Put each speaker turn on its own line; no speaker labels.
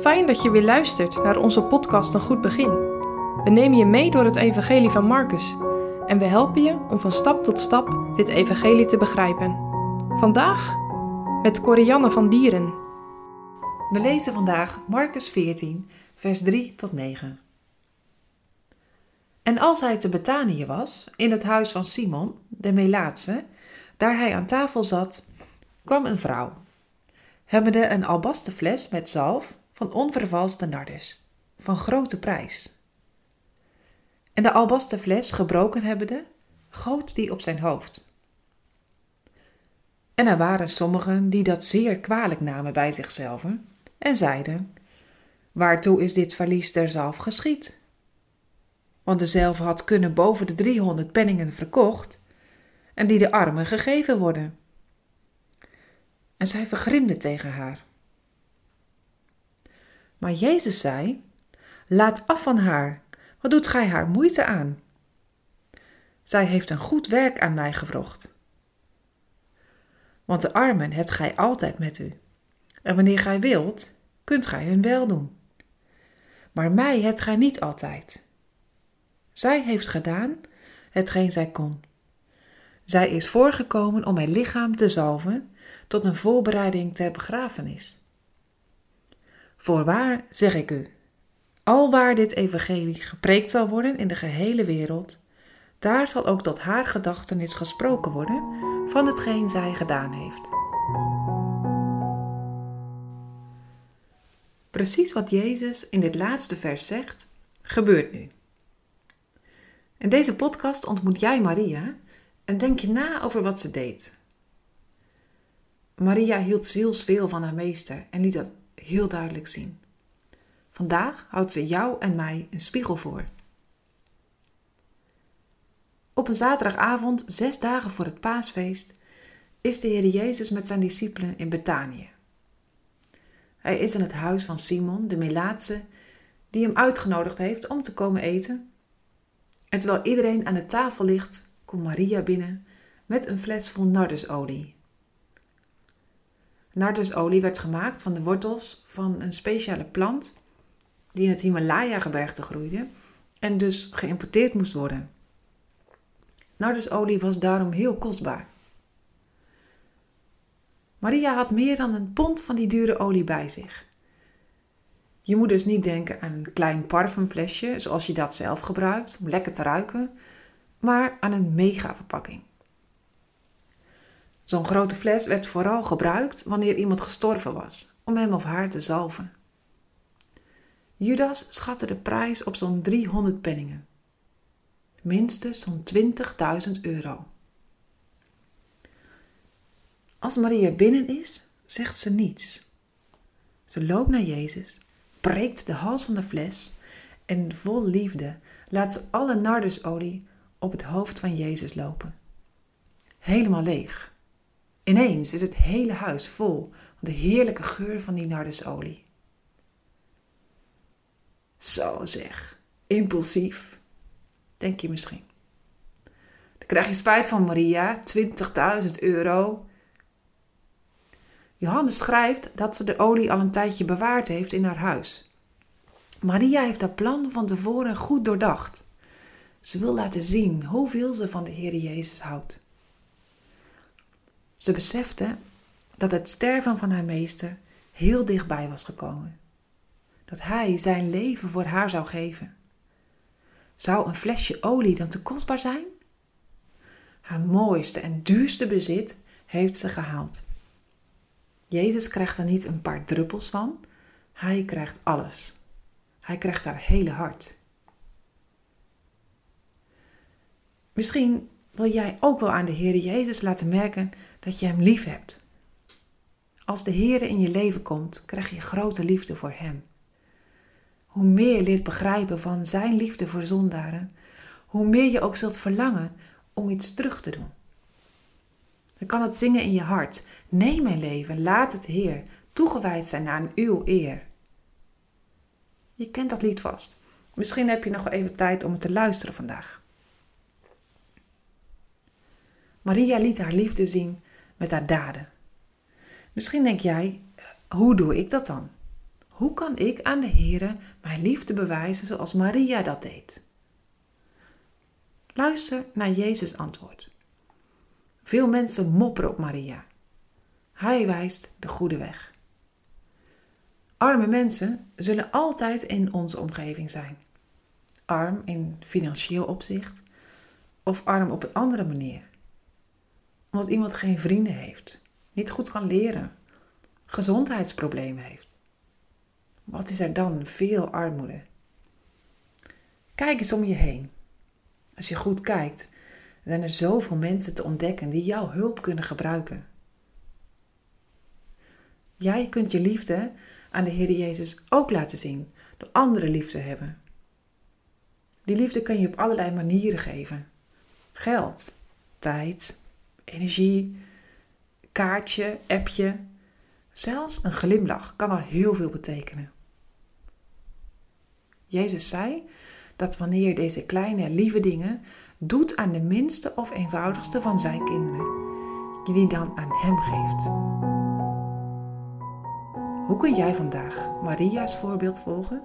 Fijn dat je weer luistert naar onze podcast Een Goed Begin. We nemen je mee door het Evangelie van Marcus en we helpen je om van stap tot stap dit Evangelie te begrijpen. Vandaag met Corianne van Dieren.
We lezen vandaag Marcus 14, vers 3 tot 9. En als hij te Betanië was, in het huis van Simon, de Melaatse, daar hij aan tafel zat, kwam een vrouw, hebbende een albasten fles met zalf van onvervalste nardus, van grote prijs. En de albasten fles gebroken hebbende, goot die op zijn hoofd. En er waren sommigen die dat zeer kwalijk namen bij zichzelf en zeiden: Waartoe is dit verlies der zalf geschied? Want dezelfde had kunnen boven de driehonderd penningen verkocht en die de armen gegeven worden. En zij vergrimde tegen haar. Maar Jezus zei: Laat af van haar, wat doet gij haar moeite aan? Zij heeft een goed werk aan mij gewrocht. Want de armen hebt gij altijd met u, en wanneer gij wilt, kunt gij hun wel doen. Maar mij hebt gij niet altijd. Zij heeft gedaan hetgeen zij kon. Zij is voorgekomen om mijn lichaam te zalven tot een voorbereiding ter begrafenis. Voorwaar zeg ik u, alwaar dit evangelie gepreekt zal worden in de gehele wereld, daar zal ook tot haar gedachtenis gesproken worden van hetgeen zij gedaan heeft. Precies wat Jezus in dit laatste vers zegt, gebeurt nu. In deze podcast ontmoet jij Maria en denk je na over wat ze deed. Maria hield zielsveel van haar meester en liet dat heel duidelijk zien. Vandaag houdt ze jou en mij een spiegel voor. Op een zaterdagavond, zes dagen voor het paasfeest, is de Heer Jezus met zijn discipelen in Betanië. Hij is in het huis van Simon, de Melaatse, die hem uitgenodigd heeft om te komen eten. En terwijl iedereen aan de tafel ligt, komt Maria binnen met een fles vol nardusolie. Nardusolie werd gemaakt van de wortels van een speciale plant die in het Himalaya-gebergte groeide en dus geïmporteerd moest worden. Nardusolie was daarom heel kostbaar. Maria had meer dan een pond van die dure olie bij zich. Je moet dus niet denken aan een klein parfumflesje zoals je dat zelf gebruikt om lekker te ruiken, maar aan een mega verpakking. Zo'n grote fles werd vooral gebruikt wanneer iemand gestorven was, om hem of haar te zalven. Judas schatte de prijs op zo'n 300 penningen. Minstens zo'n 20.000 euro. Als Maria binnen is, zegt ze niets. Ze loopt naar Jezus, breekt de hals van de fles en vol liefde laat ze alle nardusolie op het hoofd van Jezus lopen. Helemaal leeg. Ineens is het hele huis vol van de heerlijke geur van die nardusolie. Zo zeg, impulsief, denk je misschien. Dan krijg je spijt van Maria, 20.000 euro. Johannes schrijft dat ze de olie al een tijdje bewaard heeft in haar huis. Maria heeft haar plan van tevoren goed doordacht. Ze wil laten zien hoeveel ze van de Heer Jezus houdt. Ze besefte dat het sterven van haar meester heel dichtbij was gekomen. Dat hij zijn leven voor haar zou geven. Zou een flesje olie dan te kostbaar zijn? Haar mooiste en duurste bezit heeft ze gehaald. Jezus krijgt er niet een paar druppels van, hij krijgt alles. Hij krijgt haar hele hart. Misschien wil jij ook wel aan de Heer Jezus laten merken dat je Hem lief hebt. Als de Heer in je leven komt, krijg je grote liefde voor Hem. Hoe meer je leert begrijpen van Zijn liefde voor zondaren, hoe meer je ook zult verlangen om iets terug te doen. Dan kan het zingen in je hart. Nee, mijn leven, laat het Heer toegewijd zijn aan uw eer. Je kent dat lied vast. Misschien heb je nog even tijd om het te luisteren vandaag. Maria liet haar liefde zien met haar daden. Misschien denk jij, hoe doe ik dat dan? Hoe kan ik aan de Heere mijn liefde bewijzen zoals Maria dat deed? Luister naar Jezus' antwoord. Veel mensen mopperen op Maria. Hij wijst de goede weg. Arme mensen zullen altijd in onze omgeving zijn. Arm in financieel opzicht of arm op een andere manier. Omdat iemand geen vrienden heeft, niet goed kan leren, gezondheidsproblemen heeft. Wat is er dan veel armoede? Kijk eens om je heen. Als je goed kijkt, zijn er zoveel mensen te ontdekken die jouw hulp kunnen gebruiken. Jij kunt je liefde aan de Heer Jezus ook laten zien door andere liefde te hebben. Die liefde kan je op allerlei manieren geven: geld, tijd, energie, kaartje, appje. Zelfs een glimlach kan al heel veel betekenen. Jezus zei dat wanneer deze kleine lieve dingen doet aan de minste of eenvoudigste van zijn kinderen, je die dan aan hem geeft. Hoe kun jij vandaag Maria's voorbeeld volgen?